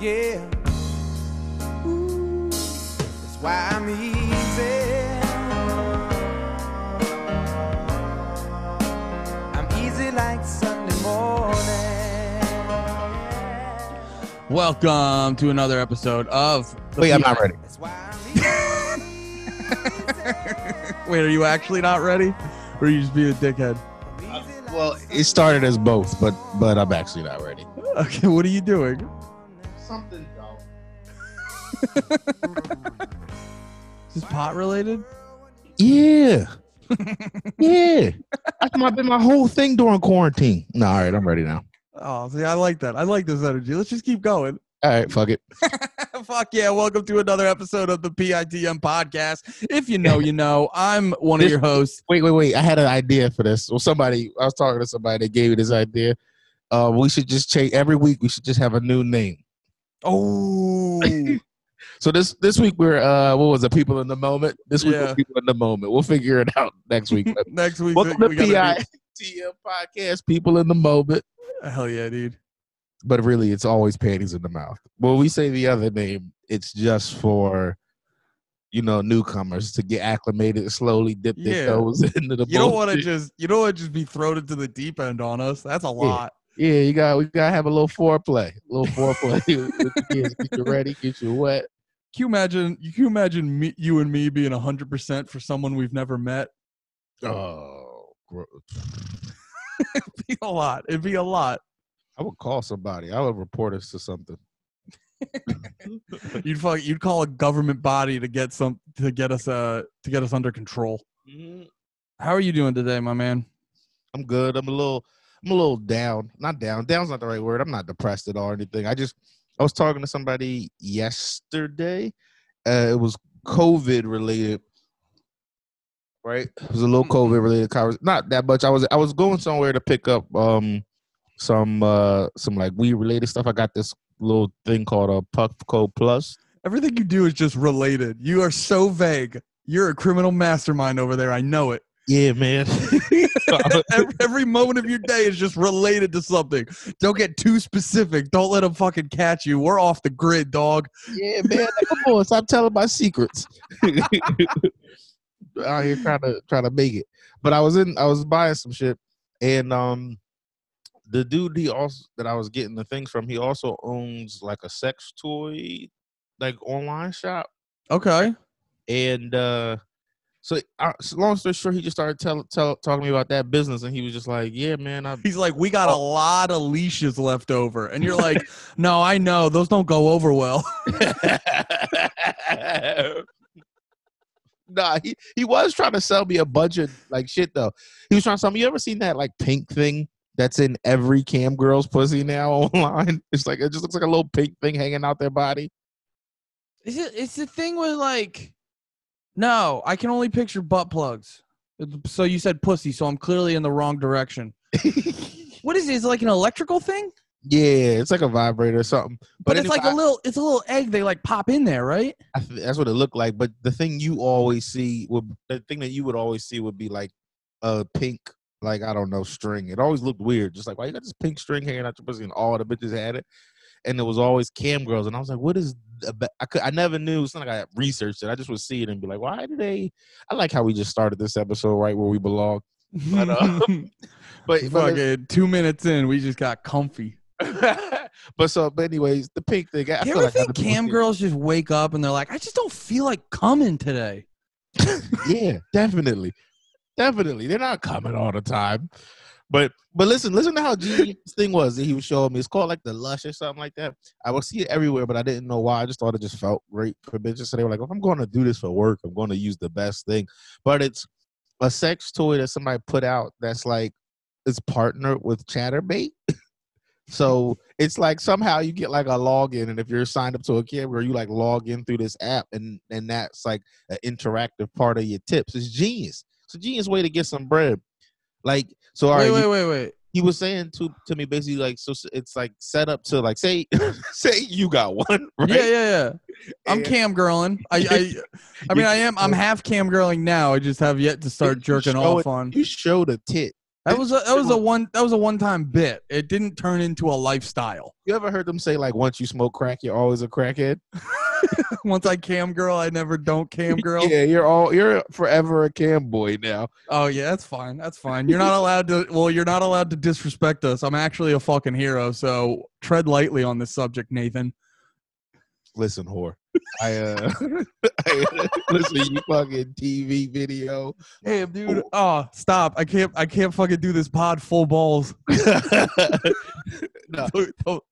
yeah. Ooh, that's why I'm easy. I'm easy like Sunday morning. Welcome to another episode of. the Wait, I'm not ready. That's why I'm easy. Wait, are you actually not ready? Or are you just being a dickhead? Well, it started as both, but but I'm actually not ready. Okay, what are you doing? Something. Though. Is this pot related? Yeah. yeah. That's my been my whole thing during quarantine. No, all right, I'm ready now. Oh, see, I like that. I like this energy. Let's just keep going. All right, fuck it. Fuck yeah. Welcome to another episode of the PITM podcast. If you know, you know. I'm one of your hosts. Wait, wait, wait. I had an idea for this. Well, somebody I was talking to somebody that gave me this idea. Uh, we should just change every week. We should just have a new name. Oh, So this this week we're uh, what was it? People in the moment. This week Yeah. we're people in the moment. We'll figure it out next week. Next week. Welcome to we gotta PITM podcast. People in the moment. Hell yeah, dude. but really it's always panties in the mouth. When we say the other name, it's just for you know newcomers to get acclimated, slowly dip Yeah. their toes into the. You don't want to just you don't want to just be thrown into the deep end on us. That's a lot. Yeah, you got we gotta have a little foreplay, a little foreplay with the kids. Get you ready, get you wet. Can you imagine? Can You imagine me, you and me being hundred percent for someone we've never met. Oh, gro- It'd be a lot. It'd be a lot. I would call somebody. I would report us to something. You'd fuck, you'd call a government body to get some to get us uh to get us under control. How are you doing today, my man? I'm good. I'm a little I'm a little down. Not down. Down's not the right word. I'm not depressed at all or anything. I just I was talking to somebody yesterday. Uh, it was COVID related. Right? It was a little COVID related conversation. Not that much. I was I was going somewhere to pick up um some uh some like weed related stuff. I got this little thing called a Puffco Plus. Everything you do is just related. You are so vague. You're a criminal mastermind over there. I know it. Yeah, man. every, every moment of your day is just related to something. Don't get too specific. Don't let them fucking catch you. We're off the grid, dog. Yeah, man. Like, come on, stop telling my secrets. Out here trying to trying to make it. But I was in I was buying some shit and um the dude he also that I was getting the things from, he also owns like a sex toy like online shop. Okay. And uh so, I, so long story short, he just started tell, tell, talking to me about that business, and he was just like, "Yeah, man, I He's like, we got a oh. lot of leashes left over. And you're like, no, I know. Those don't go over well. nah, he, he was trying to sell me a bunch of like shit though. He was trying to sell me. You ever seen that like pink thing that's in every cam girl's pussy now online? It's like it just looks like a little pink thing hanging out their body. Is it, it's the thing with like, no, I can only picture butt plugs. So you said pussy, so I'm clearly in the wrong direction. What is it? Is it like an electrical thing? yeah, it's like a vibrator or something. But, it's anyway, like a little, it's a little egg they like pop in there, right? I th- that's what it looked like. But the thing you always see would the thing that you would always see would be like a pink, like I don't know, string. It always looked weird, just like why you got this pink string hanging out your pussy, and all the bitches had it, and it was always cam girls, and I was like, what is? I could I never knew. It's not like I researched it. I just would see it and be like, why do they? I like how we just started this episode right where we belong. But, uh, But, Fucking two minutes in, we just got comfy. but so but anyways, the pink thing. I you feel ever like think cam girls just wake up and they're like, I just don't feel like coming today? yeah, definitely, definitely. They're not coming all the time, but but listen, listen to how genius this thing was that he was showing me. It's called like the Lush or something like that. I would see it everywhere, but I didn't know why. I just thought it just felt great for bitches. So they were like, if I'm going to do this for work, I'm going to use the best thing. But it's a sex toy that somebody put out that's like it's partnered with Chaturbate. So it's like somehow you get like a login, and if you're signed up to a camera, you like log in through this app, and and that's like an interactive part of your tips. It's genius. It's a genius way to get some bread. Like so, Wait, right, wait, wait, wait. he was saying to to me basically like so it's like set up to like say say you got one right Yeah, yeah, yeah. I'm cam girling. I, I, I mean, I am. I'm half cam girling now. I just have yet to start jerking show off on. you show the tit That was a that was a one that was a one time bit. It didn't turn into a lifestyle. You ever heard them say like once you smoke crack, you're always a crackhead? Once I cam girl, I never don't cam girl. Yeah, you're all you're forever a cam boy now. Oh yeah, that's fine. That's fine. You're not allowed to. Well, you're not allowed to disrespect us. I'm actually a fucking hero. So tread lightly on this subject, Nathan. Listen, whore. I uh I, listen, you fucking TV video. Damn, dude. Oh, stop. I can't. I can't fucking do this pod full balls. no, Don't, don't,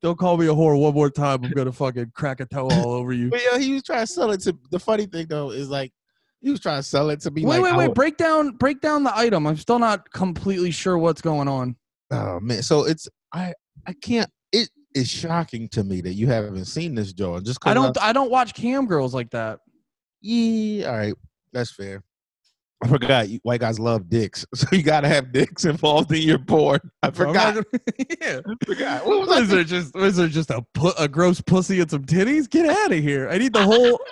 don't call me a whore one more time. I'm gonna fucking crack a toe all over you. but yeah, he was trying to sell it to. The funny thing though is like he was trying to sell it to me. Wait, like, wait, wait. would- Break down. Break down the item. I'm still not completely sure what's going on. Oh man, so it's I I can't. It is shocking to me that you haven't seen this, Joe. Just I don't. I don't watch cam girls like that. Yeah, all right, that's fair. I forgot you, white guys love dicks, so you gotta have dicks involved in your porn. I forgot. yeah. I forgot. What was there just is there just a pu- a gross pussy and some titties? Get out of here! I need the whole.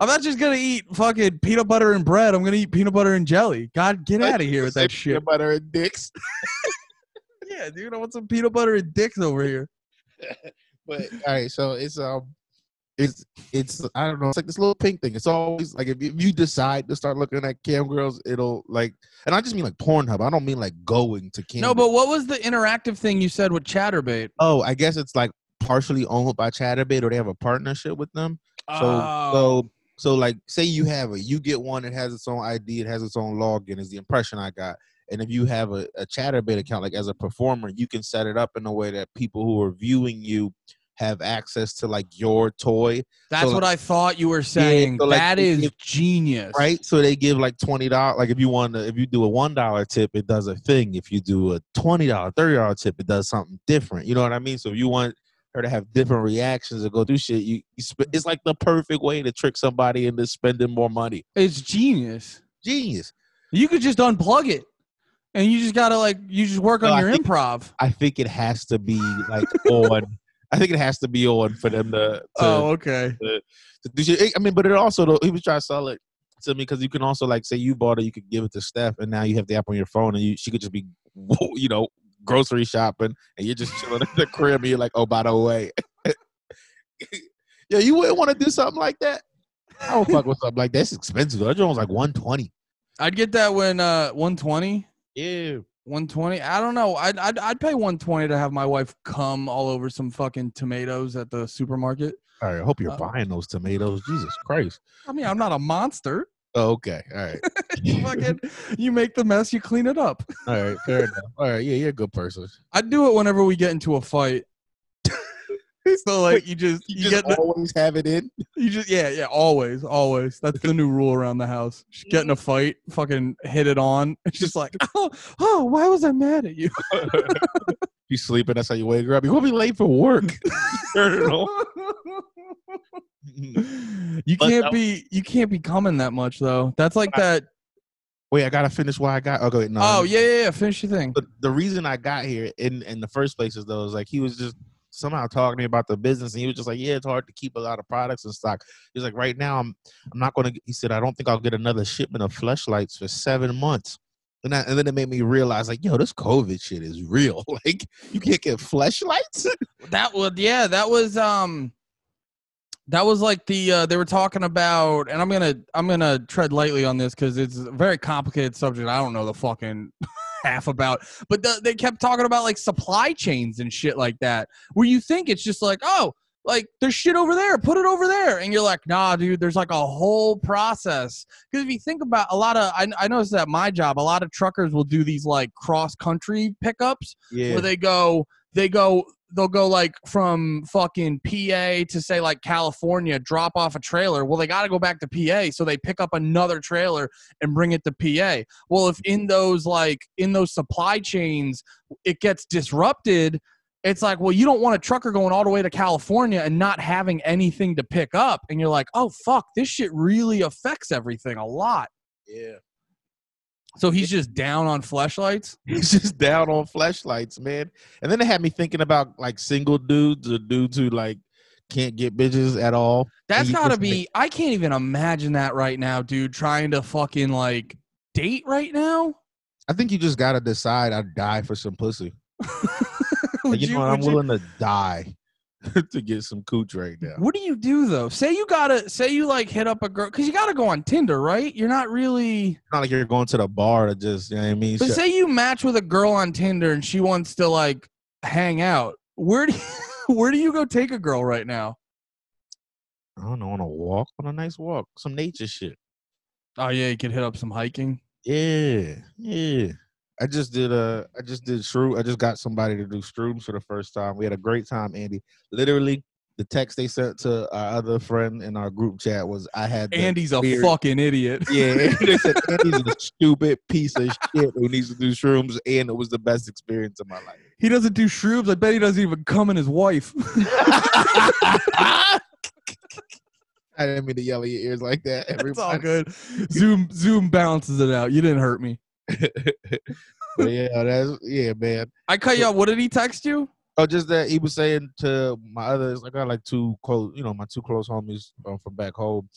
I'm not just gonna eat fucking peanut butter and bread. I'm gonna eat peanut butter and jelly. God, get out of here with that shit. Peanut butter and dicks. Yeah, dude, I want some peanut butter and dicks over here. But all right, so it's um, it's it's I don't know. It's like this little pink thing. It's always like if you, if you decide to start looking at cam girls, it'll like, and I just mean like Pornhub. I don't mean like going to cam. No, but what was the interactive thing you said with Chaturbate? oh, I guess it's like partially owned by Chaturbate, or they have a partnership with them. So Oh. so so like say you have a you get one that has its own ID, it has its own login, is the impression I got. And if you have a, a Chaturbate account, like as a performer, you can set it up in a way that people who are viewing you have access to like your toy, That's so, what I thought you were saying. so, like, that is if- genius. right? So they give like twenty dollars. Like if you want to, if you do a one dollar tip, it does a thing. If you do a twenty dollar, thirty dollar tip, it does something different. You know what I mean? So if you want her to have different reactions and go do shit, you, you sp- it's like the perfect way to trick somebody into spending more money. It's genius. Genius. You could just unplug it. And you just gotta like you just work No, on I your think- improv. I think it has to be like on. I think it has to be on for them to. to oh, okay. to do shit. I mean, but it also though he was trying to sell it to me because you can also like say you bought it, you could give it to Steph, and now you have the app on your phone, and you she could just be you know grocery shopping, and you're just chilling at the crib, and you're like, oh, by the way, yeah, you wouldn't want to do something like that. I would fuck with something like that's expensive. That joint was like one twenty. I'd get that when uh 120. Yeah, 120. I don't know. I'd, I'd I'd pay 120 to have my wife come all over some fucking tomatoes at the supermarket. all right. I hope you're Uh, buying those tomatoes. Jesus Christ. I mean, I'm not a monster. Oh, okay. All right. you fucking you make the mess, you clean it up. All right. Fair enough. All right. Yeah, you're a good person. I'd do it whenever we get into a fight. so like you just You, you, just get the, always have it in. you just yeah yeah always always that's the new rule around the house. Just get in a fight, fucking hit it on. It's just like oh oh why was I mad at you? you sleeping. That's how you wake her up. You won't be late for work. Turn it on. you can't be you can't be coming that much though. That's like that. Wait, I gotta finish why I got. Oh, okay, no. Oh yeah yeah yeah. Finish your thing. But the reason I got here in in the first place is though is like he was just somehow talking to me about the business, and he was just like, "Yeah, it's hard to keep a lot of products in stock." He's like, "Right now, I'm I'm not gonna." He said, "I don't think I'll get another shipment of flashlights for seven months." And, that, and then it made me realize, like, yo, this COVID shit is real. Like, you can't get flashlights. That was yeah. That was um. That was like the uh, they were talking about, and I'm gonna I'm gonna tread lightly on this because it's a very complicated subject. I don't know the fucking half about, but the, they kept talking about like supply chains and shit like that, where you think it's just like oh, like there's shit over there, put it over there, and you're like nah, dude, there's like a whole process. Because if you think about a lot of, I, I noticed that my job, a lot of truckers will do these like cross country pickups Yeah, where they go they go they'll go like from fucking PA to say like California, drop off a trailer. Well, they got to go back to PA, so they pick up another trailer and bring it to PA. Well, if in those like in those supply chains it gets disrupted, it's like, well, you don't want a trucker going all the way to California and not having anything to pick up, and you're like, oh fuck, this shit really affects everything a lot. yeah. So he's just down on flashlights. He's just down on flashlights, man. And then it had me thinking about like single dudes or dudes who like can't get bitches at all. That's gotta be. I can't even imagine that right now, dude. Trying to fucking like date right now. I think you just gotta decide. I'd die for some pussy. Like, you, you- know, what, I'm you- willing to die to get some cooch right now. What do you do though? Say you gotta say you like hit up a girl because you gotta go on Tinder, right? You're not really. Not like you're going to the bar to just, you know what I mean? But Shut- say you match with a girl on Tinder and she wants to like hang out. Where do you, where do you go take a girl right now? I don't know, on a walk, on a nice walk, some nature shit. Oh yeah, you could hit up some hiking. Yeah, yeah. I just did a, I just did shroom. I just got somebody to do shrooms for the first time. We had a great time, Andy. Literally, the text they sent to our other friend in our group chat was I had Andy's a fucking idiot. Yeah, they said Andy's a stupid piece of shit who needs to do shrooms, and it was the best experience of my life. He doesn't do shrooms. I bet he doesn't even come in his wife. I didn't mean to yell in your ears like that. It's all good. Zoom Zoom balances it out. You didn't hurt me. yeah, that's yeah, man. I cut you out. What did he text you? Oh, just that he was saying to my others, I got like two close, you know, my two close homies um, from back home.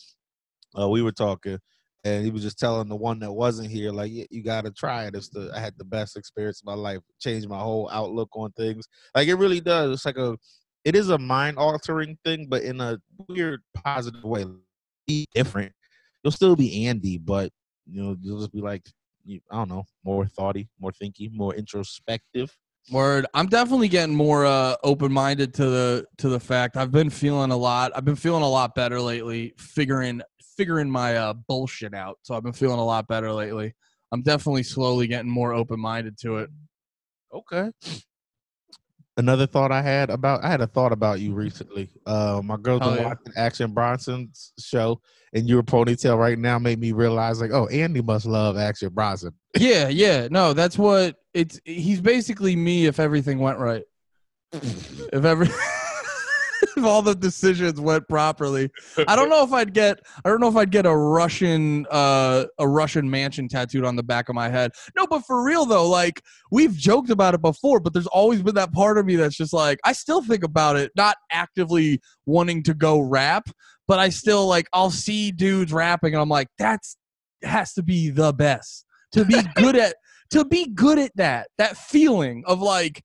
Uh, we were talking, and he was just telling the one that wasn't here, like, yeah, you got to try it. It's the I had the best experience of my life, changed my whole outlook on things. Like it really does. It's like a, it is a mind altering thing, but in a weird positive way. Be different. You'll still be Andy, but you know, you'll just be like, I don't know, more thoughty, more thinky, more introspective. Word. I'm definitely getting more uh, open-minded to the to the fact. I've been feeling a lot. I've been feeling a lot better lately. Figuring figuring my uh, bullshit out. So I've been feeling a lot better lately. I'm definitely slowly getting more open-minded to it. Okay. Another thought I had about I had a thought about you recently. Uh, my girl been yeah. watching Action Bronson's show, and your ponytail right now made me realize like, oh, Andy must love Action Bronson. Yeah, yeah. No, that's what it's. He's basically me if everything went right. If every if all the decisions went properly. I don't know if I'd get I don't know if I'd get a Russian uh a Russian mansion tattooed on the back of my head. No, but for real though, like we've joked about it before, but there's always been that part of me that's just like I still think about it, not actively wanting to go rap, but I still like I'll see dudes rapping and I'm like that's has to be the best. To be good at to be good at that. That feeling of like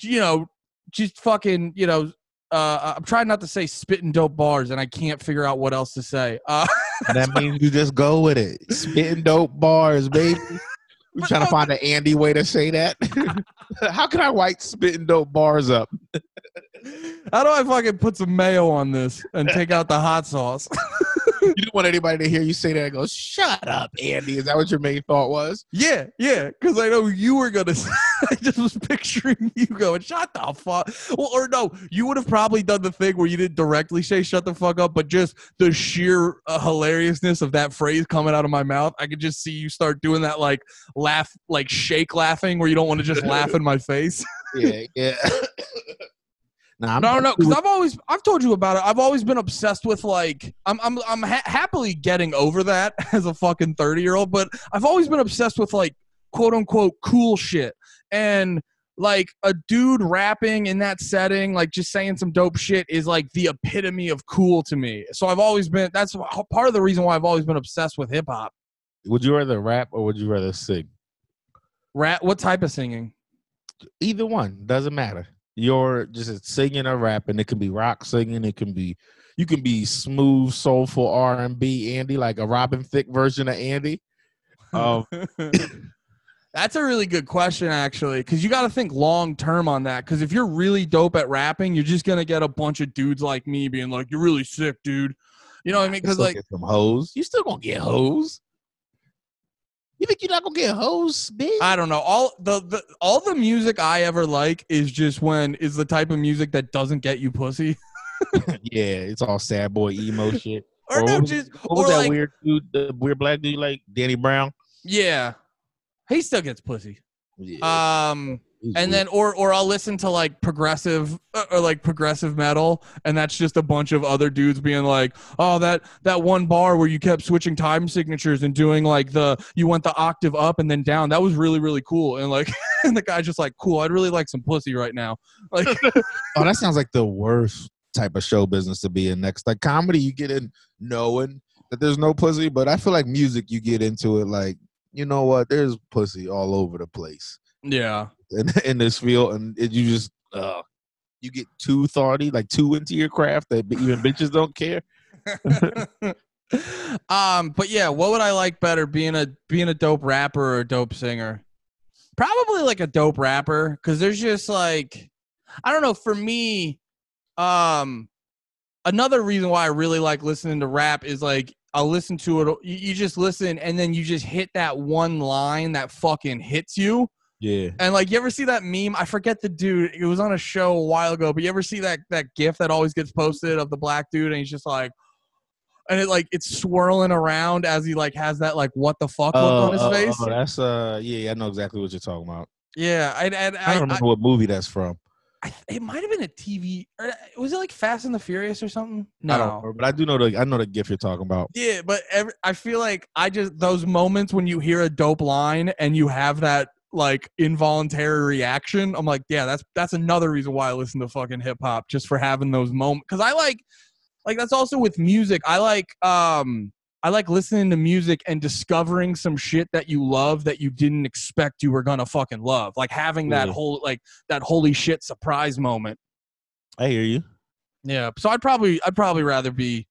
you know just fucking, you know, uh, I'm trying not to say spitting dope bars, and I can't figure out what else to say. Uh, that means you just go with it. Spitting dope bars, baby. We trying to find an Andy way to say that. How can I white spitting dope bars up? how do I fucking put some mayo on this and take out the hot sauce? You didn't want anybody to hear you say that and go, "Shut up, Andy." Is that what your main thought was? yeah, yeah, because I know you were gonna. I just was picturing you going, "Shut the fuck." Well, or no, you would have probably done the thing where you didn't directly say "shut the fuck up," but just the sheer uh, hilariousness of that phrase coming out of my mouth. I could just see you start doing that like laugh, like shake laughing, where you don't want to just laugh in my face. Yeah, yeah. nah, I'm No, no, because with- I've always I've told you about it. I've always been obsessed with like I'm I'm I'm ha- happily getting over that as a fucking thirty year old, but I've always been obsessed with like quote unquote cool shit and like a dude rapping in that setting, like just saying some dope shit, is like the epitome of cool to me. So I've always been that's part of the reason why I've always been obsessed with hip hop. Would you rather rap or would you rather sing? Rap, what type of singing? Either one doesn't matter. You're just singing or rapping. It can be rock singing. It can be you can be smooth, soulful R and B Andy, like a Robin Thicke version of Andy. Um, That's a really good question, actually, because you got to think long term on that. Because if you're really dope at rapping, you're just gonna get a bunch of dudes like me being like, "You're really sick, dude." You know what I mean? Because like, get some hoes. You still gonna get hoes. You think you're not gonna get hoes, bitch? I don't know. All the, the all the music I ever like is just when is the type of music that doesn't get you pussy. yeah, it's all sad boy emo shit. or Or no, was- just What was or that like, weird dude, the weird black dude like Danny Brown? yeah, he still gets pussy. Yeah, Um, he's and weird. then or or I'll listen to like progressive uh, or like progressive metal and that's just a bunch of other dudes being like oh that that one bar where you kept switching time signatures and doing like the you went the octave up and then down that was really really cool and like and the guy's just like cool I'd really like some pussy right now like oh, that sounds like the worst type of show business to be in. Next, like comedy, you get in knowing that there's no pussy, but I feel like music, you get into it like you know what? There's pussy all over the place Yeah. In, in this field, and it, you just uh, you get too thoughty, like too into your craft that even bitches don't care. um, but yeah, what would I like better, being a being a dope rapper or a dope singer? Probably like a dope rapper, because there's just like, I don't know. For me, um, another reason why I really like listening to rap is like I'll listen to it. You just listen, and then you just hit that one line that fucking hits you. Yeah, And like, you ever see that meme? I forget the dude. It was on a show a while ago, but you ever see that that gif that always gets posted of the black dude, and he's just like, and it like it's swirling around as he like has that like what the fuck look on his oh, face. oh, that's uh, yeah, I know exactly what you're talking about. Yeah, I, and I I, don't remember what movie that's from. I, it might have been a TV. Or was it like Fast and the Furious or something? I don't remember, but I do know the I know the gif you're talking about. Yeah, but every, I feel like I just those moments when you hear a dope line and you have that like involuntary reaction. I'm like, yeah, that's that's another reason why I listen to fucking hip hop just for having those moments. Because I like, like that's also with music. I like, um, I like listening to music and discovering some shit that you love that you didn't expect you were gonna fucking love. Like having that Yeah. whole like that holy shit surprise moment. I hear you. Yeah. So I'd probably I'd probably rather be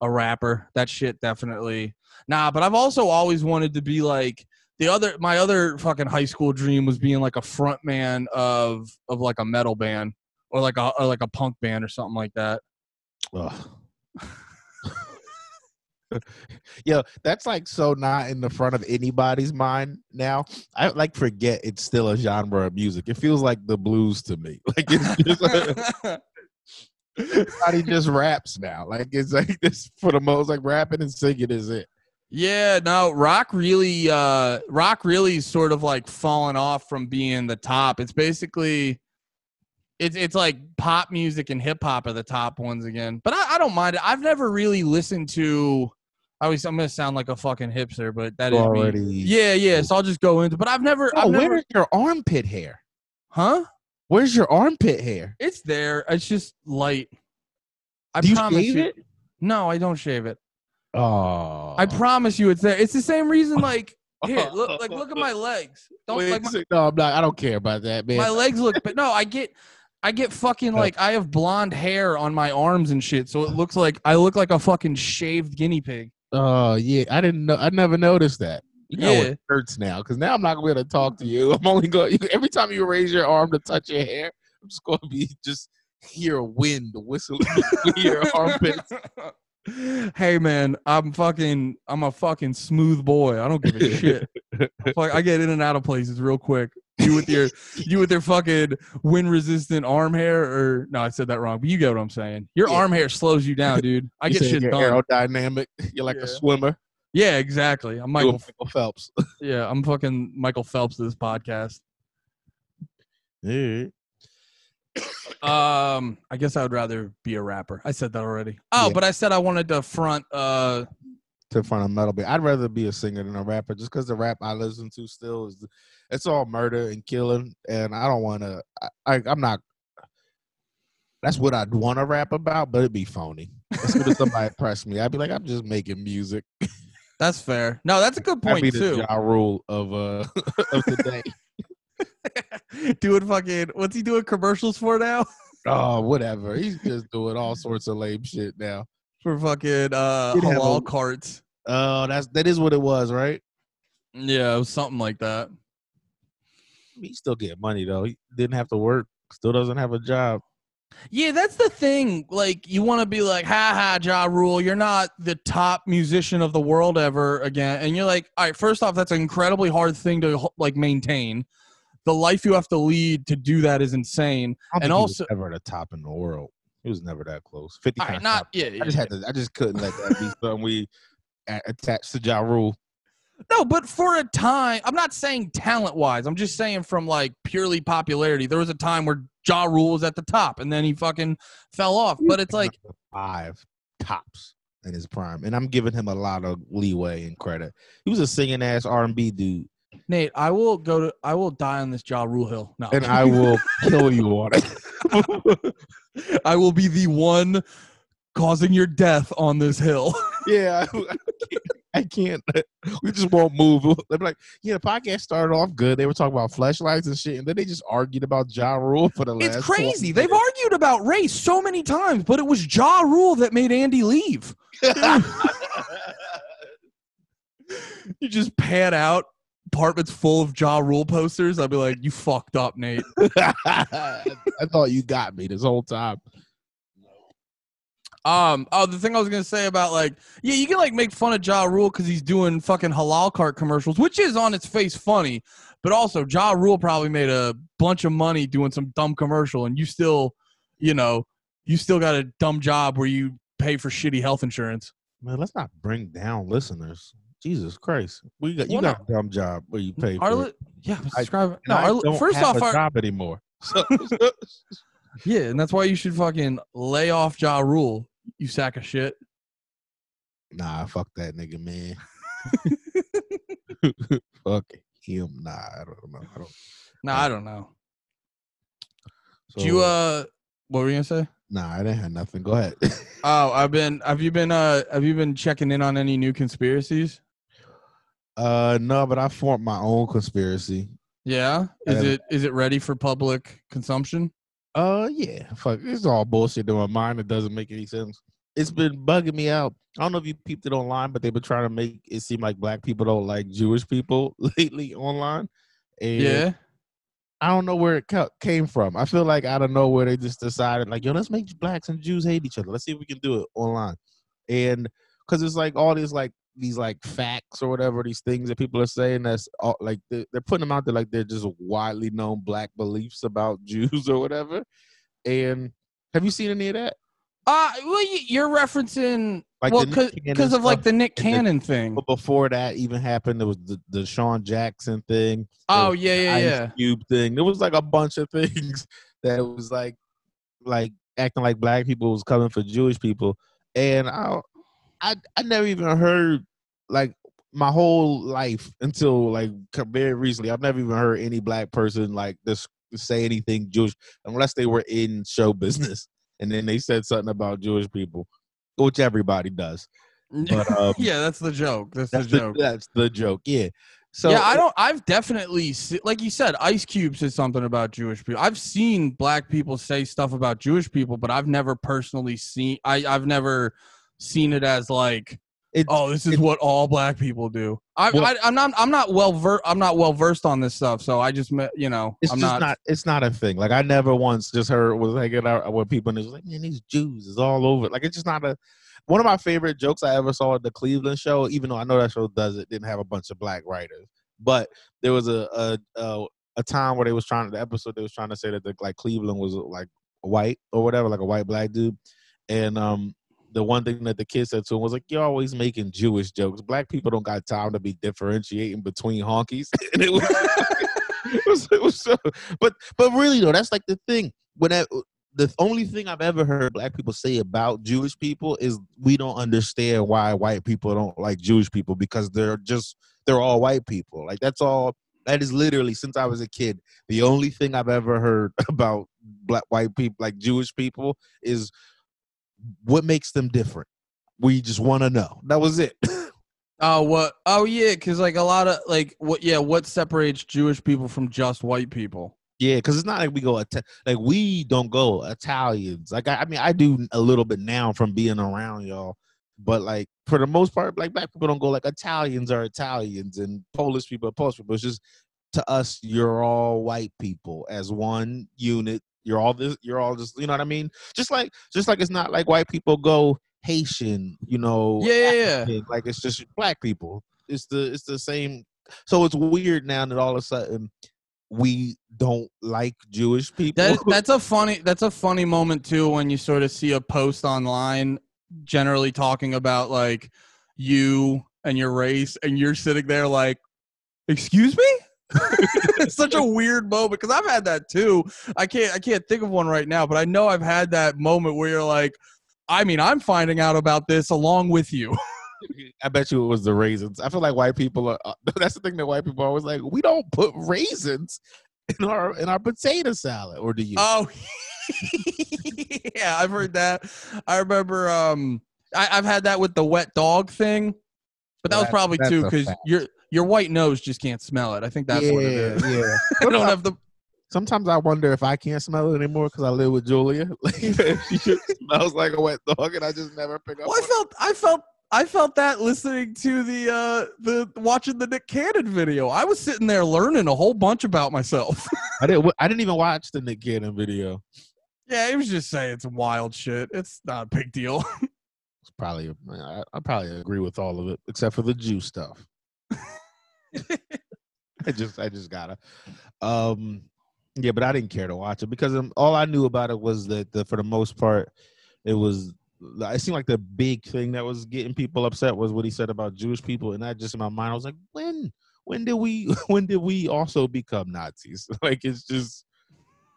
a rapper. That shit definitely. Nah, but I've also always wanted to be like the other my other fucking high school dream was being like a front man of of like a metal band or like a or like a punk band or something like that. Ugh. Yo, that's like so not in the front of anybody's mind now. I like forget it's still a genre of music. It feels like the blues to me. Like it's just everybody just raps now. Like it's like this for the most like rapping and singing is it. Yeah, no, rock really uh rock really sort of like fallen off from being the top. It's basically it's it's like pop music and hip hop are the top ones again. But I, I don't mind it. I've never really listened to. I always I'm gonna sound like a fucking hipster, but that is me. already. Yeah, yeah. So I'll just go into. But I've never. Oh, I've never where's your armpit hair? huh? Where's your armpit hair? It's there. It's just light. I Do you promise shave you. it? No, I don't shave it. Oh, I promise you, it's there. It's the same reason. Like here, look, like look at my legs. Don't Wait, like my, no, I'm not. I don't care about that, man. my legs look. But no, I get. I get fucking like I have blonde hair on my arms and shit, so it looks like I look like a fucking shaved guinea pig. Oh yeah, I didn't know. I never noticed that. You know Yeah. it hurts now because now I'm not gonna be able to talk to you. I'm only going every time you raise your arm to touch your hair. I'm just gonna be just hear a wind whistling your armpits. Hey man, I'm fucking I'm a fucking smooth boy. I don't give a shit. Fuck, I get in and out of places real quick. You with your you with your fucking wind resistant arm hair or no, I said that wrong, but you get what I'm saying. Your Yeah. arm hair slows you down, dude. I You get shit you're done. aerodynamic. You're like Yeah. a swimmer. Yeah, exactly. I'm Michael Michael Phelps. Yeah, I'm fucking Michael Phelps of this podcast. Yeah. Um, I guess I would rather be a rapper. I said that already. Oh, Yeah. but I said I wanted to front uh To front of metal band. I'd rather be a singer than a rapper, just because the rap I listen to still is it's all murder and killing, and I don't want to. I, I'm not. That's what I'd want to rap about, but it'd be phony. As soon as somebody press me, I'd be like, I'm just making music. that's fair. No, that's a good be point the too. Ja rule of uh of today. doing fucking what's he doing commercials for now? oh, whatever. He's just doing all sorts of lame shit now. for fucking uh halal a- carts. Oh, that's that is what it was, right? Yeah, it was something like that. He still get money though. He didn't have to work. Still doesn't have a job. Yeah, that's the thing. Like, you want to be like, ha ha, Ja Rule, you're not the top musician of the world ever again. And you're like, all right, first off, that's an incredibly hard thing to like maintain. The life you have to lead to do that is insane. And also- he was ever the top in the world. He was never that close. Fifty. Right, not top. yeah, I yeah, just yeah. had to. I just couldn't let that be something we attached to Ja Rule. No, but for a time, I'm not saying talent wise. I'm just saying from like purely popularity. There was a time where Ja Rule was at the top, and then he fucking fell off. But it's like, five tops in his prime, and I'm giving him a lot of leeway and credit. He was a singing ass R and B dude, Nate, I will go to, I will die on this Ja Rule hill. No, and I will kill you on it. I will be the one causing your death on this hill. yeah, I can't. We just won't move. They're like, yeah, the podcast started off good. They were talking about flashlights and shit, and then they just argued about Ja Rule for the last. It's crazy. They've minutes. argued about race so many times, but it was Ja Rule that made Andy leave. You just pan out apartments full of Ja Rule posters. I'd be like, you fucked up, Nate. I thought you got me this whole time. Um, oh, the thing I was gonna say about like, yeah, you can like make fun of Ja Rule because he's doing fucking halal cart commercials, which is on its face funny, but also Ja Rule probably made a bunch of money doing some dumb commercial, and you still, you know, you still got a dumb job where you pay for shitty health insurance. Man, let's not bring down listeners. Jesus Christ, we got you Well, got a dumb job where you pay for Our it. yeah, subscribe. No, I don't first have off, a our, job anymore. So, yeah, and that's why you should fucking lay off Ja Rule, you sack of shit. nah, fuck that nigga, man. fuck him. Nah, I don't know. I don't. No, I don't know. So, Do you uh, what were you gonna say? Nah, I didn't have nothing. Go ahead. Oh, I've been. Have you been? Uh, have you been checking in on any new conspiracies? Uh, no, but I formed my own conspiracy. Yeah. Is Um, it is it ready for public consumption? Uh, yeah, fuck, it's all bullshit in my mind. It doesn't make any sense. It's been bugging me out. I don't know if you peeped it online, but they've been trying to make it seem like black people don't like Jewish people lately online. And Yeah. I don't know where it came from. I feel like out of nowhere they just decided like, yo, let's make blacks and Jews hate each other. Let's see if we can do it online. And because it's like all these like these like facts or whatever these things that people are saying that's all, like they're, they're putting them out there like they're just widely known black beliefs about Jews or whatever. And have you seen any of that? Uh, well, you- you're referencing Like well Cannon because of like the Nick and the- Cannon thing. But before that even happened, there was the the Sean Jackson thing. Oh yeah, yeah, yeah. Cube thing. There was like a bunch of things that was like like acting like black people was coming for Jewish people, and I I I never even heard like my whole life until like very recently. I've never even heard any black person like this say anything Jewish unless they were in show business, and then they said something about Jewish people, which everybody does. But um, yeah, that's the joke. That's, that's the the, joke. that's the joke. Yeah. So yeah, I don't. I've definitely, like you said, Ice Cube said something about Jewish people. I've seen black people say stuff about Jewish people, but I've never personally seen. I, I've never seen it as like, It's- oh, this is what all black people do. I, Well- I, I'm not. I'm not well ver. I'm not well versed on this stuff, so I just, met, you know, It's I'm just not. not, It's not a thing. Like I never once just heard was hanging out with people and it was like, man, these Jews is all over. Like it's just not a. One of my favorite jokes I ever saw at the Cleveland show, even though I know that show does it, didn't have a bunch of black writers, but there was a a a, a time where they was trying the episode they was trying to say that the, like Cleveland was like white or whatever, like a white black dude, and um. The one thing that the kid said to him was like, "You're always making Jewish jokes. Black people don't got time to be differentiating between honkies." and it was, it was, it was so, but but really though, that's like the thing. When I, the only thing I've ever heard black people say about Jewish people is we don't understand why white people don't like Jewish people because they're just they're all white people. Like that's all. That is literally since I was a kid the only thing I've ever heard about black white people like Jewish people is what makes them different. We just want to know. That was it. Oh what? Oh yeah, because like a lot of like what? Yeah, what separates Jewish people from just white people? Yeah, because it's not like we go like we don't go Italians. Like I, I mean, I do a little bit now from being around y'all, but like for the most part, like black people don't go like Italians are Italians and Polish people are Polish people. It's just to us, you're all white people as one unit. You're all this. You're all just. You know what I mean? Just like just like it's not like white people go Haitian. You know? Yeah, yeah, yeah. Like it's just black people. It's the it's the same. So it's weird now that all of a sudden we don't like Jewish people. That that's a funny that's a funny moment too when you sort of see a post online generally talking about like you and your race and you're sitting there like excuse me it's such a weird moment because i've had that too i can't i can't think of one right now but i know i've had that moment where you're like i mean i'm finding out about this along with you I bet you it was the raisins. I feel like white people are. Uh, that's the thing that white people are always like. We don't put raisins in our in our potato salad, or do you? Oh, yeah, I've heard that. I remember. Um, I, I've had that with the wet dog thing. But that was probably too because fact. Your white nose just can't smell it. I think that's yeah, what it is. yeah. I don't have the. Sometimes I wonder if I can't smell it anymore because I live with Julia. Like she just smells like a wet dog, and I just never pick up. Well, I felt I felt I felt that listening to the uh the watching the Nick Cannon video. I was sitting there learning a whole bunch about myself. I didn't. I didn't even watch the Nick Cannon video. yeah, he was just saying some wild shit. It's not a big deal. It's probably. I, I probably agree with all of it except for the Jew stuff. I just. I just gotta. Um. Yeah, but I didn't care to watch it because um, all I knew about it was that the, for the most part, it was. It seemed like the big thing that was getting people upset was what he said about Jewish people, and that just in my mind, I was like, when, when did we, when did we also become Nazis? like it's just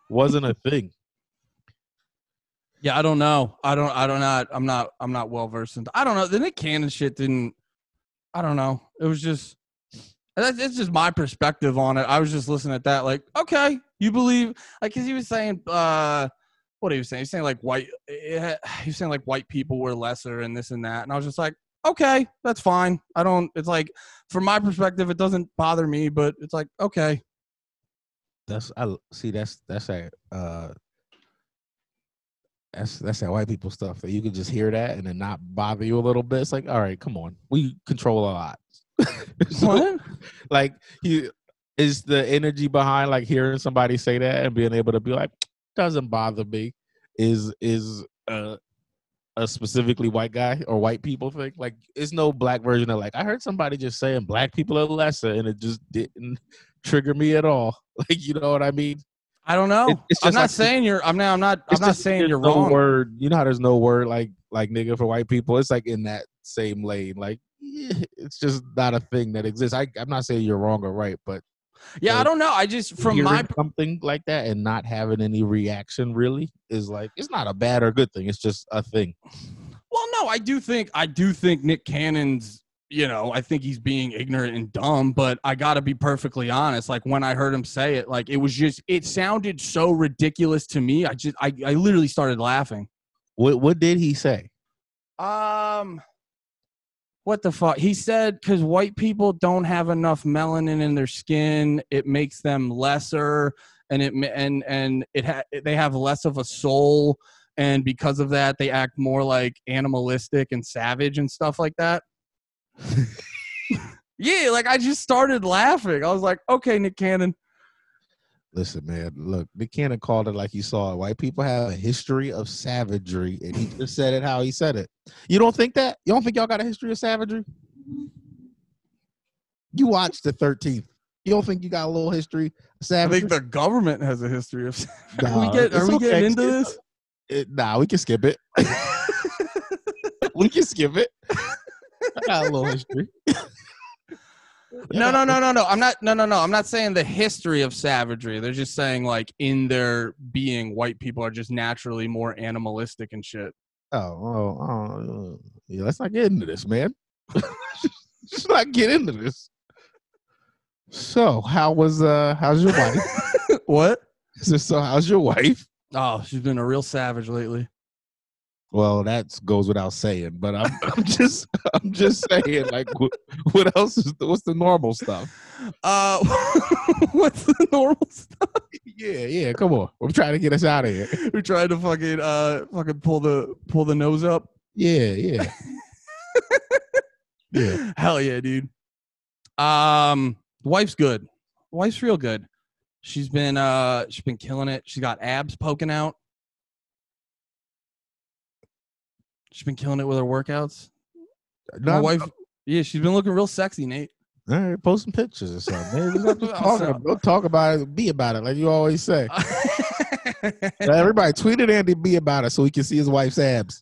wasn't a thing. Yeah, I don't know. I don't. I don't not. I'm not. I'm not well versed in. I don't know. The Nick Cannon shit didn't. I don't know. It was just. That's it's just my perspective on it. I was just listening at that, like, okay, you believe, like, because he was saying, uh, what he was saying, he saying like white, eh, he saying like white people were lesser and this and that, and I was just like, okay, that's fine. I don't. It's like, from my perspective, it doesn't bother me, but it's like, okay, That's I see. That's that's that. Uh, that's that's that white people stuff that you can just hear that and then not bother you a little bit. It's like, all right, come on, we control a lot. So, what? Like he is the energy behind like hearing somebody say that and being able to be like, doesn't bother me. Is is uh a specifically white guy or white people thing. Like it's no black version of like I heard somebody just saying black people are lesser and it just didn't trigger me at all. Like you know what I mean? I don't know. It- it's I'm not like- saying you're. I'm not. I'm not. I'm not just saying you're no wrong. Word, you know how there's no word like like nigga for white people. It's like in that same lane. Like it's just not a thing that exists. I I'm not saying you're wrong or right, but Yeah, I uh, don't know. I just from my something like that and not having any reaction really is like it's not a bad or good thing. It's just a thing. Well, no, I do think I do think Nick Cannon's, you know, I think he's being ignorant and dumb, but I got to be perfectly honest. Like when I heard him say it, like it was just it sounded so ridiculous to me. I just I I literally started laughing. What what did he say? Um what the fuck? He said cuz white people don't have enough melanin in their skin, it makes them lesser and it and and it ha- they have less of a soul and because of that they act more like animalistic and savage and stuff like that. yeah, like I just started laughing. I was like, "Okay, Nick Cannon." Listen, man, look, Nick Cannon called it like he saw it. White people have a history of savagery, and he just said it how he said it. You don't think that? You don't think y'all got a history of savagery? You watched the 13th. You don't think you got a little history of I savagery? think the government has a history of Are we get are we okay. getting into this? It, nah, we can skip it. we can skip it. I got a little history. No, no, no, no, no. I'm not. No, no, no. I'm not saying the history of savagery. They're just saying like in their being, white people are just naturally more animalistic and shit. Oh, oh, oh, yeah. Let's not get into this, man. Let's not get into this. So, how was uh, how's your wife? what? so, so, how's your wife? Oh, she's been a real savage lately. Well, that goes without saying, but I'm, I'm just, I'm just saying, like, what, what else is the, what's the normal stuff? Uh, what's the normal stuff? Yeah, yeah. Come on, We're trying to get us out of here. We're trying to fucking uh fucking pull the pull the nose up. Yeah, yeah, yeah. Hell yeah, dude. Um, wife's good. Wife's real good. She's been uh she's been killing it. She's got abs poking out. She's been killing it with her workouts. No, My I'm- wife, yeah, she's been looking real sexy, Nate. All right, post some pictures or something. Man. Don't, just talk, about, don't talk about it. Be about it, like you always say. Everybody tweet at Andy. Be about it so he can see his wife's abs.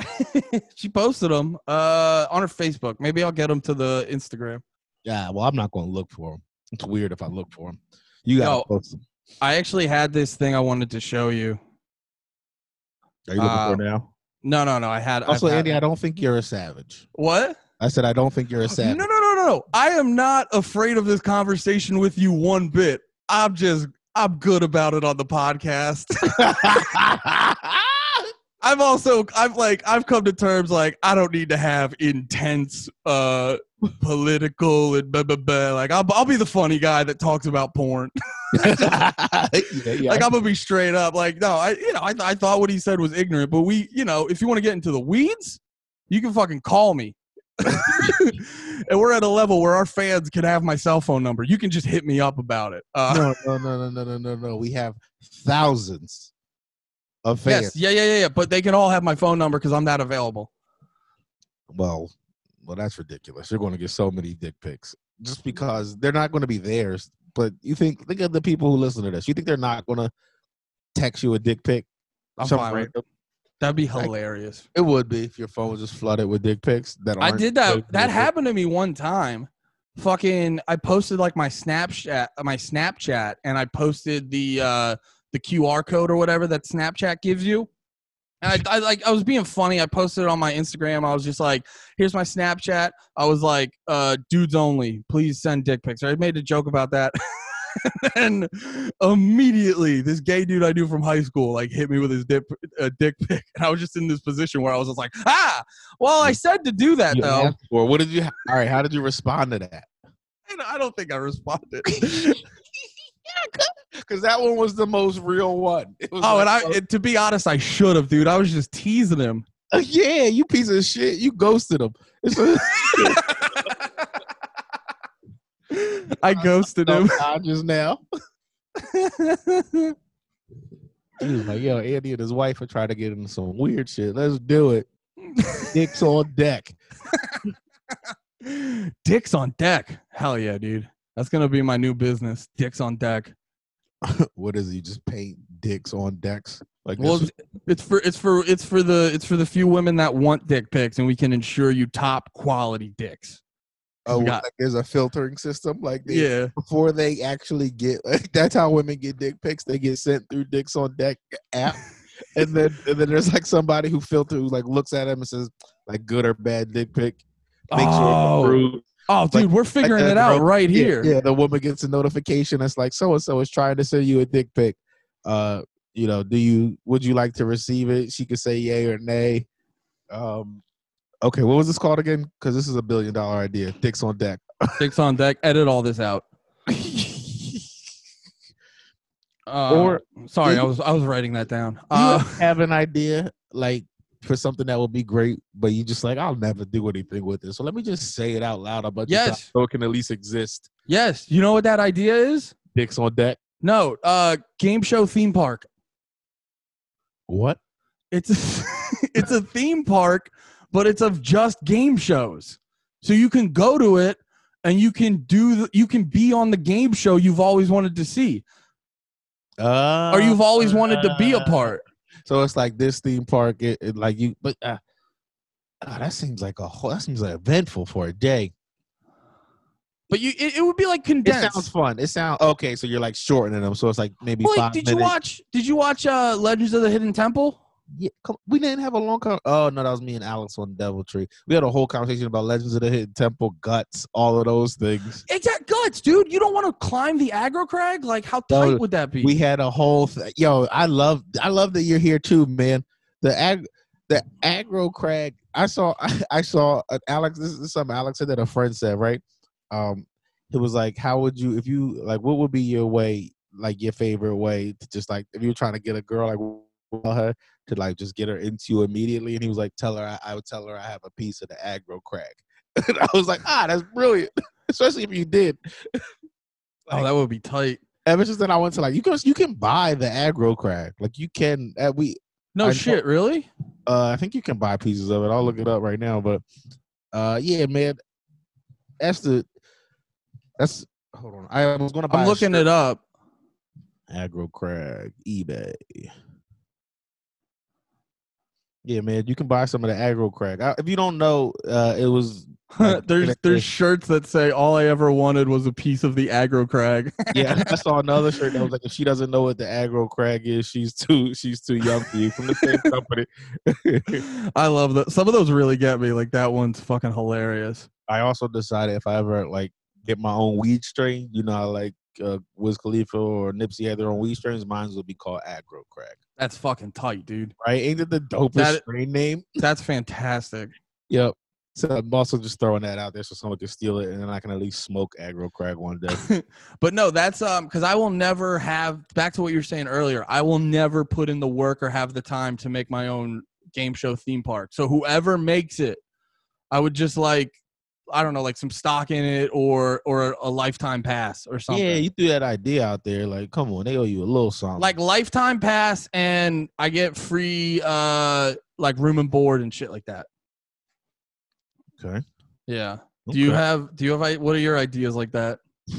she posted them uh on her Facebook. Maybe I'll get them to the Instagram. Yeah, well, I'm not going to look for him. It's weird if I look for him. You got to Yo. post them. I actually had this thing I wanted to show you. Are you looking uh, for it now? No, no, no. I had Also, I've had- Andy, I don't think you're a savage. what? I said I don't think you're a savage. No, no, no, no, no. I am not afraid of this conversation with you one bit. I'm just I'm good about it on the podcast. I've also I've like I've come to terms like I don't need to have intense uh political and blah blah blah. Like I'll I'll be the funny guy that talks about porn. yeah, yeah. Like I'm gonna be straight up. Like no, I you know I I thought what he said was ignorant, but we you know if you want to get into the weeds, you can fucking call me. and we're at a level where our fans can have my cell phone number. You can just hit me up about it. Uh, no, no, no, no, no, no, no, no. We have thousands of fans. yes, yeah, yeah, yeah, yeah. But they can all have my phone number because I'm that available. Well, well, that's ridiculous. You're going to get so many dick pics just because they're not going to be theirs. But you think, think of the people who listen to this. You think they're not going to text you a dick pic? I'm fine with random- That'd be Like- hilarious. It would be if your phone was just flooded with dick pics. That I did that. That happened to me one time. Fucking, I posted like my Snapchat, my Snapchat, and I posted the uh the QR code or whatever that Snapchat gives you. And I, I like, I was being funny. I posted it on my Instagram. I was just like, "Here's my Snapchat." I was like, uh, "Dudes only, please send dick pics." I made a joke about that. and immediately, this gay dude I knew from high school like hit me with his dick, uh, dick pic, and I was just in this position where I was just like, "Ah, well, I said to do that you though." for. What did you? All right, how did you respond to that? Don't- I don't think I responded. Because that one was the most real one. It was oh, and I, like, and to be honest, I should have, dude. I was just teasing him. uh, yeah, you piece of shit. You ghosted him. It's a, I ghosted him. just now. He was like, yo, Andy and his wife are trying to get into some weird shit. Let's do it. Dicks on deck. Dicks on deck. Hell yeah, dude. That's gonna be my new business. Dicks on deck. what is he? Just paint dicks on decks? Like Well, this it's, it's for it's for it's for the it's for the few women that want dick pics, and we can ensure you top quality dicks. oh, got- like there's a filtering system. Like they, Yeah. before they actually get like that's how women get dick pics. They get sent through Dicks on Deck app. and then and then there's like somebody who filter who like looks at him and says like good or bad dick pic. Make sure Oh. it's approved. Oh, dude, we're figuring that it out girl- right Yeah, here. Yeah, the woman gets a notification that's like so and so is trying to send you a dick pic. Uh, you know, do you would you like to receive it? She could say yay or nay. Um, okay, what was this called again? Because this is a billion dollar idea. Dicks on deck. Dicks on deck. Edit all this out. Uh, Or- sorry, you- I was I was writing that down. Uh, have an idea like for something that would be great, but you just like I'll never do anything with it. So let me just say it out loud a bunch of times Yes. so it can at least exist. yes, you know what that idea is? Dicks on deck. No, uh, game show theme park. What? It's a, it's a theme park, but it's of just game shows. So you can go to it and you can do the, you can be on the game show you've always wanted to see Uh, or you've always wanted to be a part. So it's like this theme park, it, it like you, but uh, ah, that seems like a whole. That seems like eventful for a day. But you it, it would be like condensed. It sounds fun. It sounds okay. So you're like shortening them, so it's like maybe Well, five did you watch did you watch uh Legends of the Hidden Temple? Yeah, come, we didn't have a long con Oh no, that was me and Alex on Deviltree. We had a whole conversation about Legends of the Hidden Temple, guts, all of those things. At guts, dude. You don't want to climb the aggro crag? Like how tight No, would that be? We had a whole th- yo. I love I love that you're here too, man. The ag the aggro crag. I saw I, saw uh, Alex. This is something Alex said that a friend said. Right. Um, it was like, how would you if you like? What would be your way? Like your favorite way to just like if you were trying to get a girl like her to like just get her into you immediately. And he was like, tell her I, I would tell her I have a piece of the aggro crag. and I was like, ah, that's brilliant. Especially if you did. oh, that would be tight. ever since then I went to like you can you can buy the aggro crag. Like you can uh, we No I shit, really? uh I think you can buy pieces of it. I'll look it up right now. But uh yeah, man. That's the that's hold on. I was gonna buy I'm looking it up. aggro crag eBay. Yeah, man, you can buy some of the aggro crag. I, if you don't know, uh it was Like, there's there's shirts that say all I ever wanted was a piece of the aggro crag. yeah, I saw another shirt that was like if she doesn't know what the aggro crag is, she's too she's too young for you from the same company. I love that. Some of those really get me. Like that one's fucking hilarious. I also decided if I ever like get my own weed strain, you know, I like uh, Wiz Khalifa or Nipsey had their own weed strains, mine would be called Aggro Crack. That's fucking tight, dude. Right? Ain't it the dopest That- strain name? That's fantastic. Yep. So I'm also just throwing that out there so someone can steal it, and then I can at least smoke Aggro Crack one day. but no, that's um because I will never have back to what you were saying earlier. I will never put in the work or have the time to make my own game show theme park. So whoever makes it, I would just like I don't know, like some stock in it or or a lifetime pass or something. yeah, you threw that idea out there. Like, come on, they owe you a little something. like lifetime pass and I get free uh like room and board and shit like that. okay. Yeah. Do you have do you have what are your ideas like that?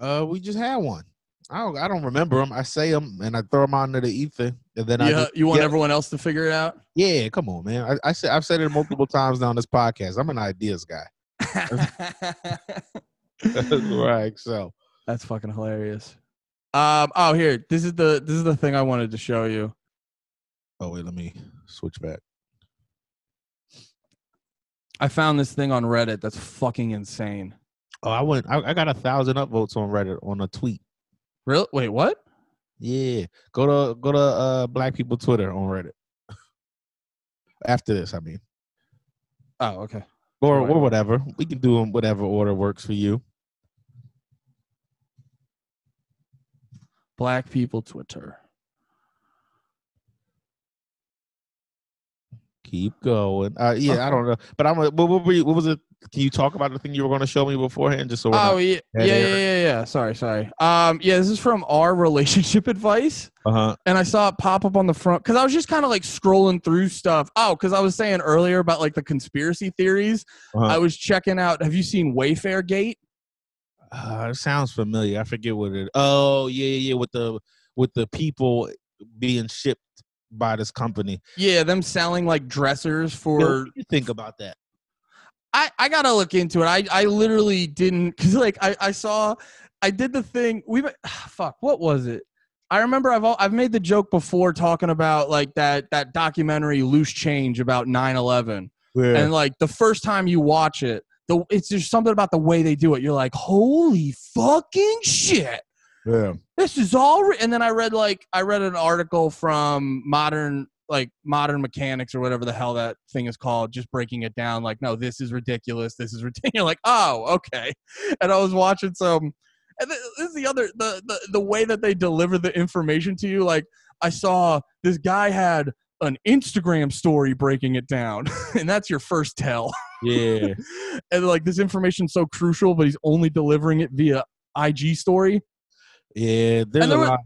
Uh, we just had one. I don't. I don't remember them. I say them and I throw them out into the ether, and then I just, you want yeah, everyone else to figure it out? yeah. Come on, man. I, I said I've said it multiple times now on this podcast. I'm an ideas guy. right. So That's fucking hilarious. Um. Oh, here. This is the this is the thing I wanted to show you. Oh wait, let me switch back. I found this thing on Reddit that's fucking insane. Oh, I went. I, I got a thousand upvotes on Reddit on a tweet. Real? Wait, what? Yeah, go to go to uh Black People Twitter on Reddit. After this, I mean, Oh, okay. or or whatever. We can do them whatever order works for you. Black people Twitter. Keep going. Uh, yeah, I don't know, but I'm. What, what, what was it? Can you talk about the thing you were going to show me beforehand, just so Oh yeah, yeah, yeah, yeah, yeah. Sorry, sorry. Um, yeah, this is from our relationship advice. Uh-huh. and I saw it pop up on the front because I was just kind of like scrolling through stuff. Oh, because I was saying earlier about like the conspiracy theories. Uh-huh. I was checking out. Have you seen Wayfair Gate? Uh, it sounds familiar. I forget what it. Oh yeah, yeah, yeah. With the with the people being shipped by this company. Yeah, them selling like dressers for. you think about that? I I gotta look into it. I I literally didn't because like I I saw I did the thing. We ah, fuck. What was it? I remember I've al- I've made the joke before talking about like that that documentary Loose Change about 9/11. Yeah. and like the first time you watch it the it's just something about the way they do it you're like holy fucking shit yeah. this is all re-. and then i read like i read an article from modern like modern mechanics or whatever the hell that thing is called just breaking it down like no this is ridiculous this is ridiculous you're like oh okay and i was watching some and this is the other the, the the way that they deliver the information to you like i saw this guy had an instagram story breaking it down and that's your first tell Yeah. and like this information's so crucial but he's only delivering it via ig story Yeah. There's And a there were- lot.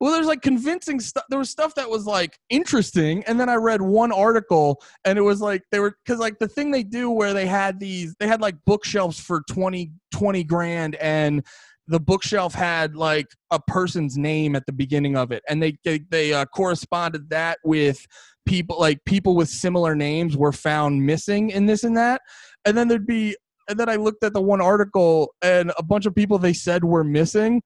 Well there's like convincing stuff there was stuff that was like interesting and then i read one article and it was like they were because like the thing they do where they had these they had like bookshelves for 20 20 grand and the bookshelf had like a person's name at the beginning of it and they they, they uh, corresponded that with people like people with similar names were found missing in this and that and then there'd be and then i looked at the one article and a bunch of people they said were missing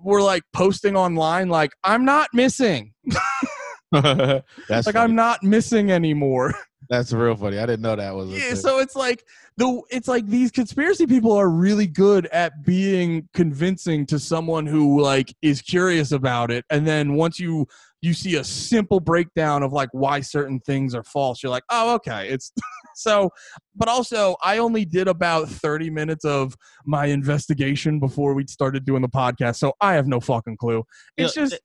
were like posting online like i'm not missing That's like funny. i'm not missing anymore That's real funny. I didn't know that was. a yeah thing. so it's like the it's like these conspiracy people are really good at being convincing to someone who like is curious about it and then once you you see a simple breakdown of like why certain things are false you're like oh okay it's so but also i only did about 30 minutes of my investigation before we started doing the podcast so i have no fucking clue it's Yeah, just that,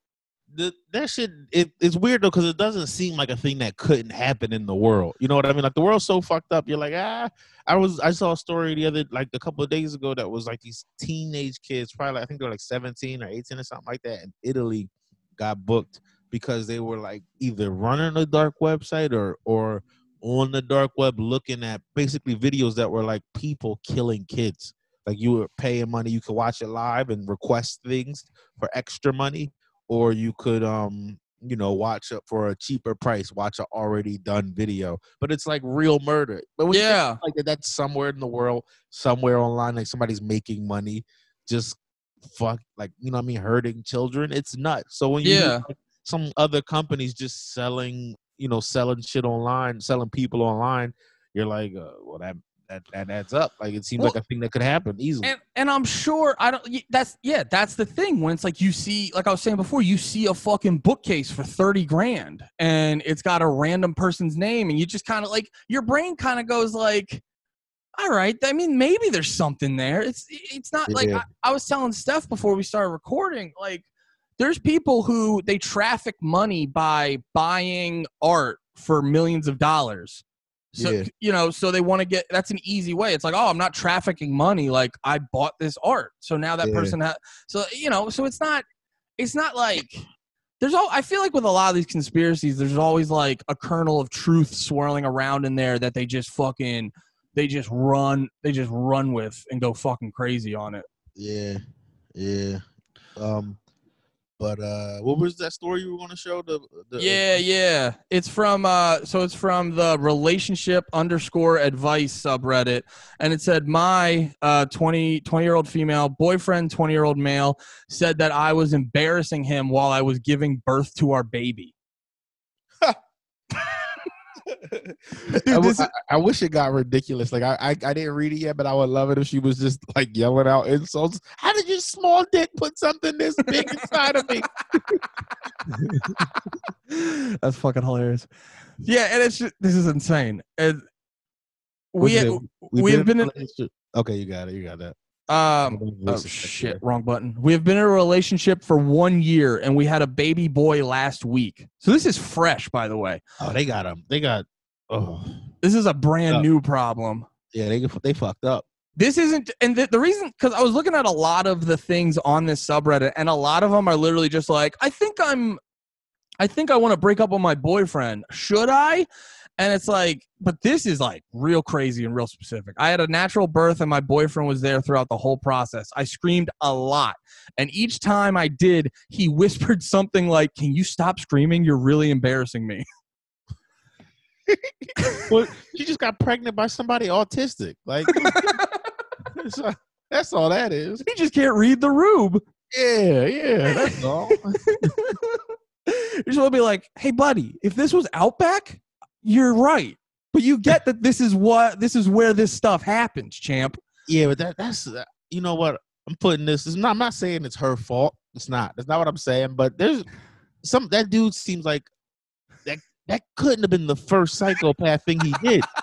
the, that shit. It, it's weird though because it doesn't seem like a thing that couldn't happen in the world. You know what I mean? Like the world's so fucked up. You're like, ah. I was. I saw a story the other like a couple of days ago that was like these teenage kids, probably I think they're like 17 or 18 or something like that, in Italy, got booked because they were like either running a dark website or or on the dark web looking at basically videos that were like people killing kids. Like you were paying money, you could watch it live and request things for extra money, or you could um you know watch it for a cheaper price, watch an already done video. But it's like real murder. But when yeah like that, that's somewhere in the world, somewhere online, like somebody's making money, just fuck, like you know I mean, hurting children. It's nuts. So when you Yeah. like, some other companies just selling, you know, selling shit online, selling people online, you're like, uh, well, that that, that adds up. Like it seems Well- like a thing that could happen easily. And and I'm sure I don't. That's yeah. That's the thing. When it's like you see, like I was saying before, you see a fucking bookcase for thirty grand, and it's got a random person's name, and you just kind of like your brain kind of goes like, all right. I mean, maybe there's something there. It's it's not like I, I was telling Steph before we started recording. Like, there's people who they traffic money by buying art for millions of dollars. So Yeah. you know, so they want to get that's an easy way. It's like, oh, I'm not trafficking money. Like I bought this art, so now that Yeah. person has. So you know, so it's not, it's not like there's all. I feel like with a lot of these conspiracies, there's always like a kernel of truth swirling around in there that they just fucking, they just run, they just run with and go fucking crazy on it. Yeah, yeah. Um, but uh, what was that story you were going to show? The, the Yeah, yeah. It's from uh so it's from the relationship underscore advice subreddit. And it said my uh 20 20 year old female boyfriend, 20 year old male, said that I was embarrassing him while I was giving birth to our baby. I, w- this- I, I wish it got ridiculous. Like I, I, I didn't read it yet, but I would love it if she was just like yelling out insults. How did your small dick put something this big inside of me? That's fucking hilarious. Yeah, and it's just, this is insane. And we it? we We've been in in, a relationship- Okay, you got it. You got that. Um Oh shit, wrong button. We have been in a relationship for one year and we had a baby boy last week. So this is fresh, by the way. Oh, they got them. They got. Oh, This is a brand new problem. yeah. They they fucked up. This isn't, and the, the reason, because I was looking at a lot of the things on this subreddit, and a lot of them are literally just like, I think I'm, I think I want to break up with my boyfriend. Should I? And it's like, but this is like real crazy and real specific. I had a natural birth, and my boyfriend was there throughout the whole process. I screamed a lot, and each time I did, he whispered something like, "Can you stop screaming? You're really embarrassing me." Well, she just got pregnant by somebody autistic. Like, that's all that is. He just can't read the rube. Yeah, yeah. That's all. you just want to be like, hey, buddy, if this was Outback, you're right. But you get that this is what this is where this stuff happens, champ. Yeah, but that that's uh, you know what I'm putting this. It's not, I'm not saying it's her fault. It's not. That's not what I'm saying. But there's some that dude seems like that that couldn't have been the first psychopath thing he did.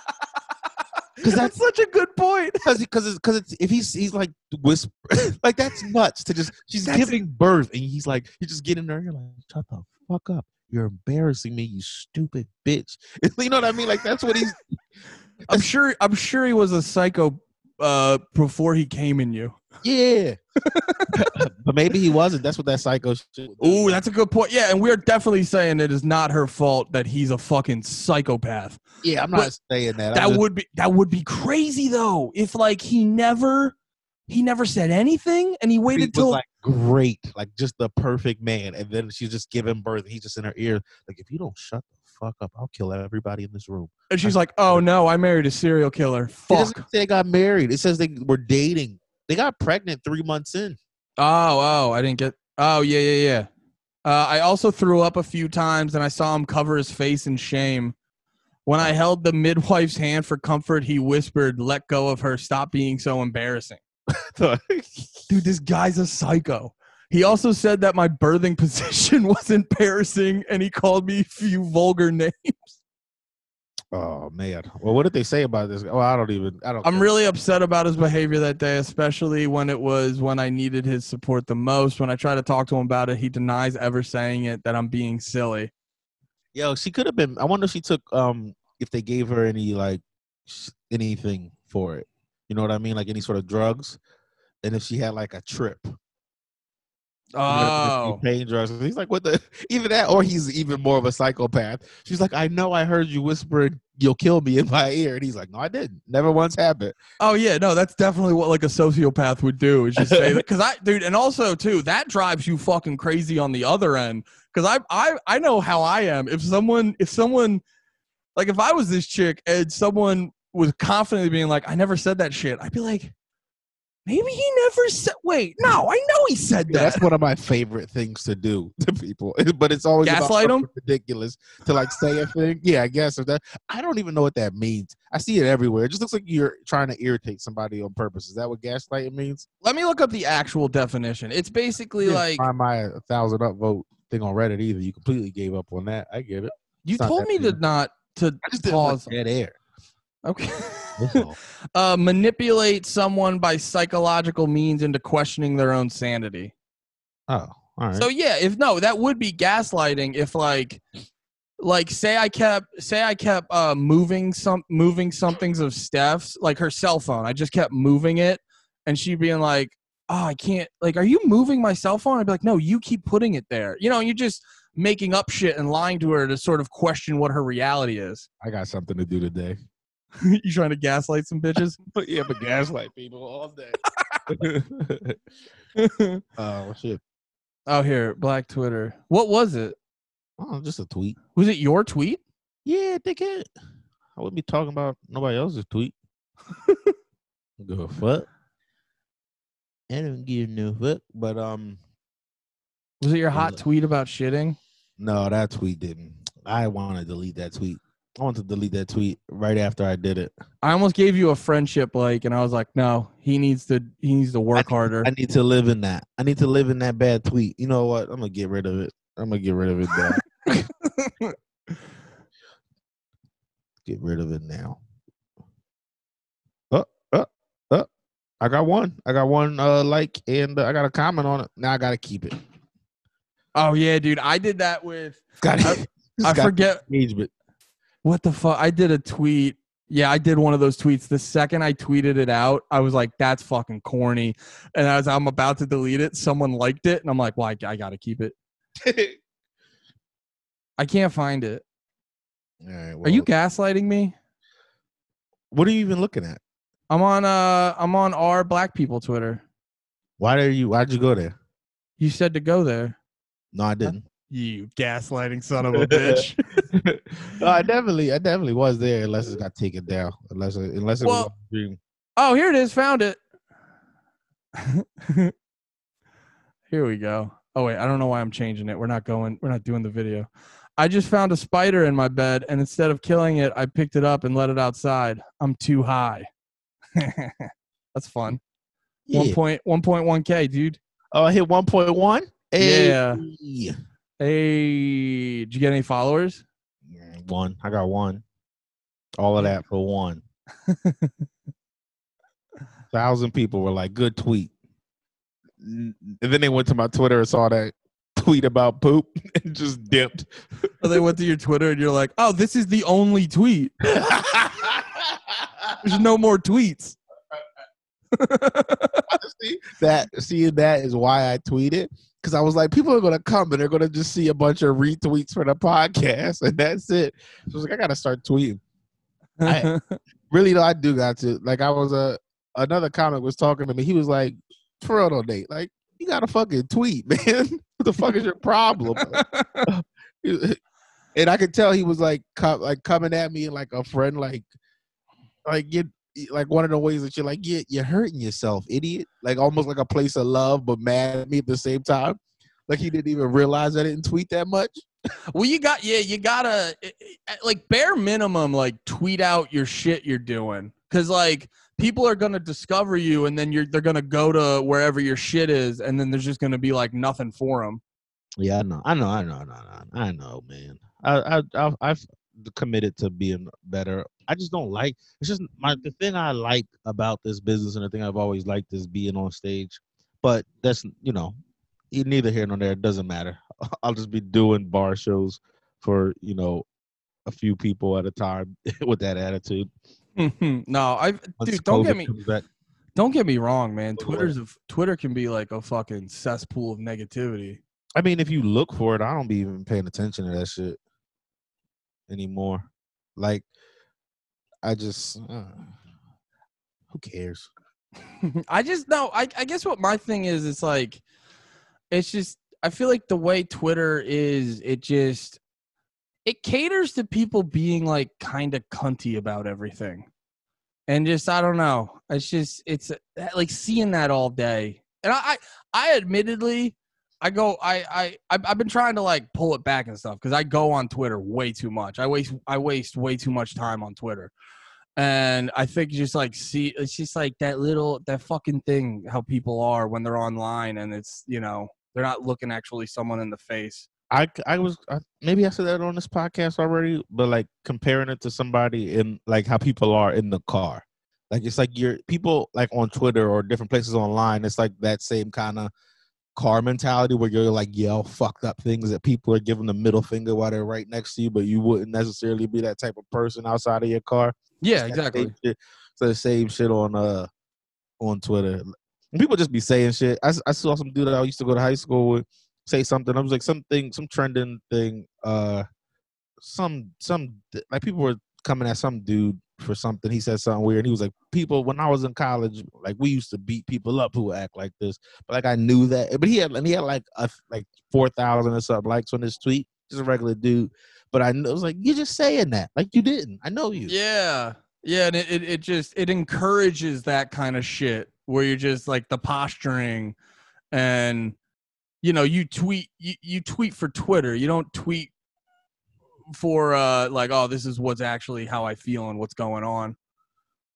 Because That's that's such a good point. because because it's, cause it's if he's he's like whisper like that's nuts to just she's That's- giving birth and he's like you just get in there you're like shut the fuck up you're embarrassing me you stupid bitch you know what I mean like that's what he's I'm sure. I'm sure he was a psycho uh, before he came in you. yeah but maybe he wasn't that's what that psycho. Ooh, that's a good point. Yeah, and we're definitely saying it is not her fault that he's a fucking psychopath. Yeah, I'm But not saying that. I'm That just- would be that would be crazy though. If like he never he never said anything and he he waited was till like great, like just the perfect man, and then she's just giving birth. And he's just in her ear, like, if you don't shut the fuck up, I'll kill everybody in this room. and she's like, "Oh no, I married a serial killer." Fuck. they got married. It says they were dating. They got pregnant three months in. Oh, oh, I didn't get. Oh, yeah, yeah, yeah. Uh, I also threw up a few times, and I saw him cover his face in shame. When I held the midwife's hand for comfort, he whispered, "Let go of her. Stop being so embarrassing." Dude, this guy's a psycho. He also said that my birthing position was embarrassing, and he called me a few vulgar names. oh man. Well, what did they say about this? Oh, I don't even. I don't. I'm care. really upset about his behavior that day, especially when it was when I needed his support the most. When I try to talk to him about it, he denies ever saying it that I'm being silly. Yo, she could have been. I wonder if she took. Um, if they gave her any like anything for it. You know what I mean? Like any sort of drugs, and if she had like a trip. Oh, pain drugs. He's like, what the? Even that, or he's even more of a psychopath. She's like, I know, I heard you whispering, "You'll kill me" in my ear, and he's like, No, I didn't. Never once happened. oh yeah, no, that's definitely what like a sociopath would do. Is just say that because I, dude, and also too, that drives you fucking crazy on the other end. Because I, I, I know how I am. If someone, if someone, like if I was this chick and someone was confidently being like, I never said that shit, I'd be like, Maybe he never said. Wait, no, I know he said Yeah, that. that's one of my favorite things to do to people. But it's always Gaslight 'em? something ridiculous to like say a thing. Yeah, I guess if that. I don't even know what that means. I see it everywhere. It just looks like you're trying to irritate somebody on purpose. Is that what gaslighting means? Let me look up the actual definition. It's basically like find my uh, thousand upvote thing on Reddit either. You completely gave up on that. I get it. you it's told me to not to I just pause. dead air. Okay. Uh, manipulate someone by psychological means into questioning their own sanity. oh, all right. So yeah, if no, that would be gaslighting. If like, like say I kept say I kept uh moving some moving somethings of Steph's like her cell phone. I just kept moving it, and she being like, "Oh, I can't." Like, are you moving my cell phone? I'd be like, "No, you keep putting it there." You know, you're just making up shit and lying to her to sort of question what her reality is. I got something to do today. you trying to gaslight some bitches? yeah, but gaslight people all day. oh shit! oh, here, Black Twitter. What was it? Oh, just a tweet. Was it your tweet? Yeah, dickhead. I wouldn't be talking about nobody else's tweet. Go fuck. I don't give no fuck. But um, Was it your hot tweet about shitting? no, that tweet didn't. I want to delete that tweet. I want to delete that tweet right after I did it. I almost gave you a friendship like, and I was like, no, he needs to he needs to work harder. I need to live in that. I need to live in that bad tweet. You know what? I'm gonna get rid of it. I'm gonna get rid of it. Now. get rid of it now. Uh, uh, uh. I got one. I got one uh like and uh, I got a comment on it. Now I gotta keep it. oh yeah, dude, I did that with Got I- it. I forget engagement. What the fuck. I did a tweet. Yeah, I did one of those tweets. The second I tweeted it out, I was like, "That's fucking corny," and as I'm about to delete it, someone liked it, and I'm like, "Well, I, I gotta keep it. I can't find it. Right, Are you gaslighting me? what are you even looking at? I'm on uh I'm on our black people Twitter. Why are you why'd you go there? You said to go there. No, I didn't. You gaslighting son of a bitch. no, I definitely I definitely was there unless it got taken down. Unless it, unless it was Well- dream. Oh, here it is. Found it. here we go. Oh wait, I don't know why I'm changing it. We're not going. We're not doing the video. I just found a spider in my bed, and instead of killing it, I picked it up and let it outside. I'm too high. That's fun. One Yeah. point one point one k, dude. Oh, I hit one point one. Yeah. Hey, did you get any followers? One. I got one. All of that for one. Thousand people were like, "Good tweet," and then they went to my Twitter and saw that tweet about poop and just dipped. Or they went to your Twitter and you're like, oh, this is the only tweet. There's no more tweets. see that seeing that is why I tweeted because I was like, people are gonna come and they're gonna just see a bunch of retweets for the podcast, and that's it. So I was like, I gotta start tweeting. I- Really though, I do got to. Like, I was a another comic was talking to me. He was like, for real though, Nate, like you got to fucking tweet, man. what the fuck is your problem? and I could tell he was like, co- like coming at me like a friend, like, like you like one of the ways that you're like, yeah, you're hurting yourself, idiot. Like almost like a place of love, but mad at me at the same time. Like he didn't even realize I didn't tweet that much. well, you got, yeah, you gotta, eh, eh, like, bare minimum, like, tweet out your shit you're doing. Cause, like, people are gonna discover you and then you're, they're gonna go to wherever your shit is and then there's just gonna be, like, nothing for them. Yeah, I know, I know, I know, I know, I know, man. I, I, I've, I've committed to being better. I just don't like. It's just my the thing I like about this business, and the thing I've always liked is being on stage. But that's you know, neither here nor there. It doesn't matter. I'll just be doing bar shows for you know a few people at a time with that attitude. no, I, dude, don't get me, don't get me wrong, man. Twitter's a, Twitter can be like a fucking cesspool of negativity. I mean, if you look for it, I don't be even paying attention to that shit anymore. Like, I just, uh, who cares? I just know. I, I guess what my thing is, it's like, it's just. I feel like the way Twitter is, it just, it caters to people being like kind of cunty about everything. and just I don't know. It's just it's uh, like seeing that all day, and I I, I admittedly. I go. I I I've been trying to like pull it back and stuff because I go on Twitter way too much. I waste I waste way too much time on Twitter, and I think just like see it's just like that little that fucking thing how people are when they're online and it's you know they're not looking actually someone in the face. I, I was I, maybe I said that on this podcast already, but like comparing it to somebody in like how people are in the car, like it's like you're people like on Twitter or different places online. It's like that same kind of car mentality where you're like yell fucked up things that people are giving the middle finger while they're right next to you, but you wouldn't necessarily be that type of person outside of your car. Yeah, It's exactly. So the same shit on uh on Twitter. And people just be saying shit. I, I saw some dude that I used to go to high school with say something. I was like something, some trending thing. Uh, some some like people were coming at some dude for something. He said something weird. He was like, people when I was in college, like we used to beat people up who act like this. But like I knew that. But he had and he had like a, like four thousand or something likes on his tweet. Just a regular dude. But I I was like, you're just saying that. Like you didn't. I know you. Yeah. Yeah, and it, it, it just it encourages that kind of shit where you're just like the posturing and you know, you tweet you, you tweet for Twitter. You don't tweet for uh like, oh, this is what's actually how I feel and what's going on.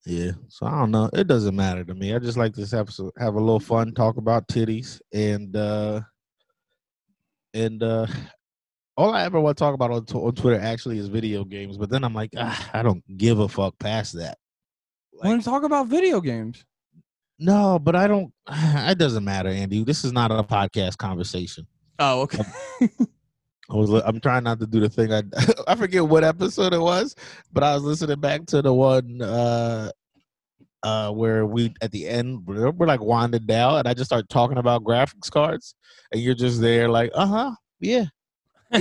Yeah, so I don't know. It doesn't matter to me. I just like to have have a little fun, talk about titties, and uh and uh all I ever want to talk about on, tw- on Twitter actually is video games. But then I'm like, ah, I don't give a fuck past that. I want to talk about video games. No, but I don't. It doesn't matter, Andy. This is not a podcast conversation. Oh, okay. I was. I'm trying not to do the thing. I I forget what episode it was, but I was listening back to the one uh uh where we at the end we're, we're like winding down, and I just start talking about graphics cards, and you're just there like, uh huh, yeah.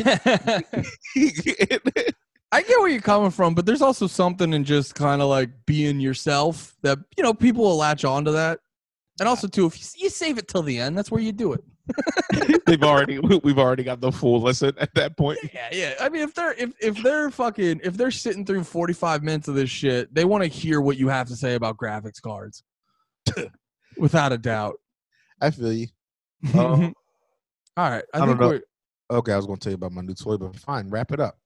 I get where you're coming from, but there's also something in just kind of like being yourself that you know people will latch on to that. And also too, if you, you save it till the end, that's where you do it. They've already we've already got the full listen at that point. Yeah, yeah. I mean, if they're if if they're fucking if they're sitting through 45 minutes of this shit, they want to hear what you have to say about graphics cards. Without a doubt. I feel you. Um, All right. I, I don't know. Okay, I was gonna tell you about my new toy, but fine, wrap it up.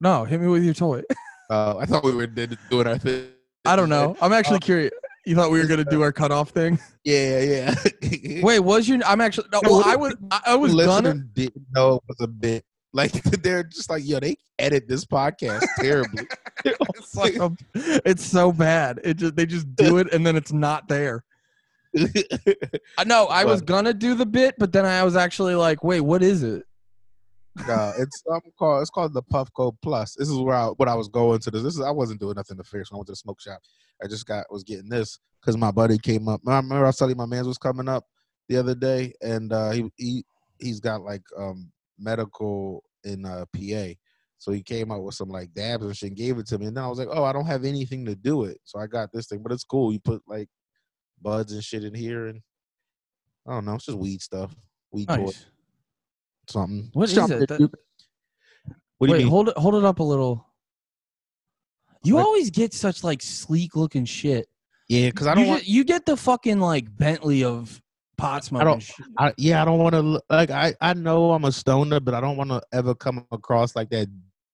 no, hit me with your toy. Uh, I thought we were doing our thing. I don't know. I'm actually Uh, curious. You thought we were gonna do our cutoff thing? Yeah, yeah. Wait, was you? I'm actually. No, No, well, I if was. I, I was listening gonna. didn't know it was a bit. Like they're just like, yo, they edit this podcast terribly. It's like a, it's so bad. It just they just do it and then it's not there. Uh, I know I was gonna do the bit, but then I was actually like, wait, what is it? no, it's something called it's called the Puffco Plus. This is where I what I was going to this. This is I wasn't doing nothing to finish. when I went to the smoke shop. I just got was getting this because my buddy came up. I remember I was telling you my man's was coming up the other day, and uh, he he he's got like um medical in uh, PA. So he came out with some like dabs and shit and gave it to me. And then I was like, oh, I don't have anything to do it. So I got this thing, but it's cool. You put like buds and shit in here and I don't know, it's just weed stuff. Weed Nice. something. What is Something it? That- What do Wait, you mean? hold it hold it up a little. You Like- always get such like sleek looking shit. yeah, because I don't you, want. get, you get the fucking like Bentley of pot smoking don't- shit. I, yeah, I don't want to like. I I know I'm a stoner, but I don't want to ever come across like that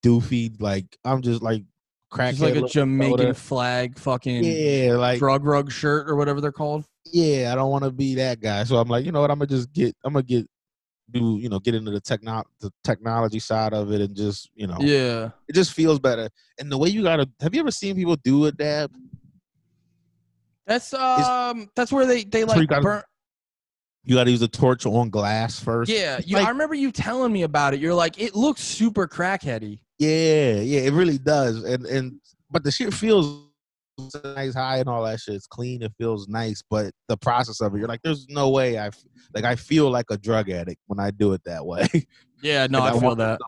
doofy. Like I'm just like crackhead. Just like a Jamaican soda. flag fucking Yeah, like drug rug shirt or whatever they're called. yeah, I don't want to be that guy. So I'm like, you know what? I'm gonna just get. I'm gonna get do you know get into the techno the technology side of it and just you know Yeah. it just feels better. And the way you gotta have you ever seen people do a dab? That's um that's where they they where you like gotta- burn You gotta use a torch on glass first. Yeah, you, like- I remember you telling me about it. You're like, it looks super crackheady. Yeah, yeah, it really does. And and but the shit feels nice, high, and all that shit. It's clean. It feels nice. But the process of it, you're like, there's no way I f- like. I feel like a drug addict when I do it that way. Yeah, no, Like, I feel that.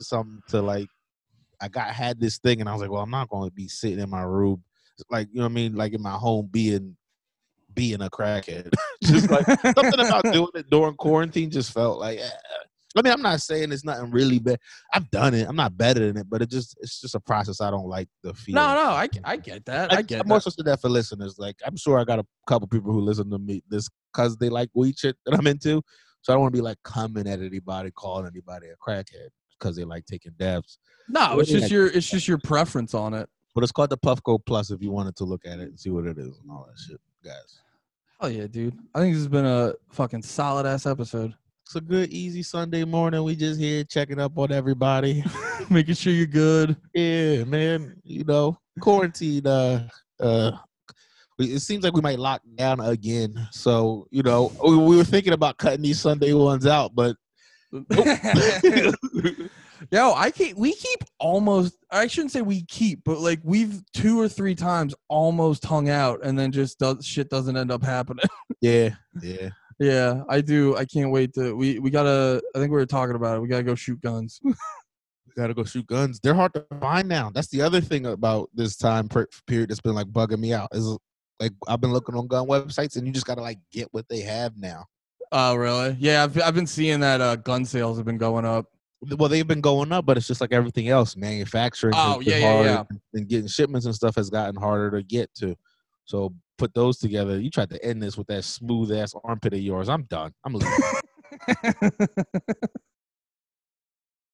Something to like. I got had this thing, and I was like, well, I'm not going to be sitting in my room, like you know what I mean, like in my home, being being a crackhead. just like something about doing it during quarantine just felt like. eh. I mean, I'm not saying it's nothing really bad. I've done it. I'm not better than it, but it just it's just a process I don't like the feel. No, no, I, I get that. I, get I'm that. also said that for listeners. Like, I'm sure I got a couple people who listen to me this because they like weed shit that I'm into. So I don't want to be like coming at anybody, calling anybody a crackhead because they like taking dabs. No, it's just your it's just your preference on it. But it's called the Puffco Plus if you wanted to look at it and see what it is and all that shit, guys. Hell yeah, dude. I think this has been a fucking solid ass episode. It's a good, easy Sunday morning. We just here checking up on everybody. Making sure you're good. yeah, man. You know, quarantine. Uh, uh, it seems like we might lock down again. So you know, we, we were thinking about cutting these Sunday ones out, but Yo, I keep we keep almost I shouldn't say we keep, but like we've two or three times almost hung out and then just does shit doesn't end up happening. yeah, yeah. Yeah, I do. I can't wait to we we gotta I think we were talking about it. We gotta go shoot guns. We gotta go shoot guns. They're hard to find now. That's the other thing about this time period that's been like bugging me out. Is like I've been looking on gun websites and you just gotta like get what they have now. Oh really? Yeah, I've I've been seeing that uh gun sales have been going up. Well, they've been going up, but it's just like everything else. Manufacturing, Oh, yeah, yeah, yeah. and getting shipments and stuff has gotten harder to get to. So put those together. You tried to end this with that smooth ass armpit of yours. I'm done. I'm leaving.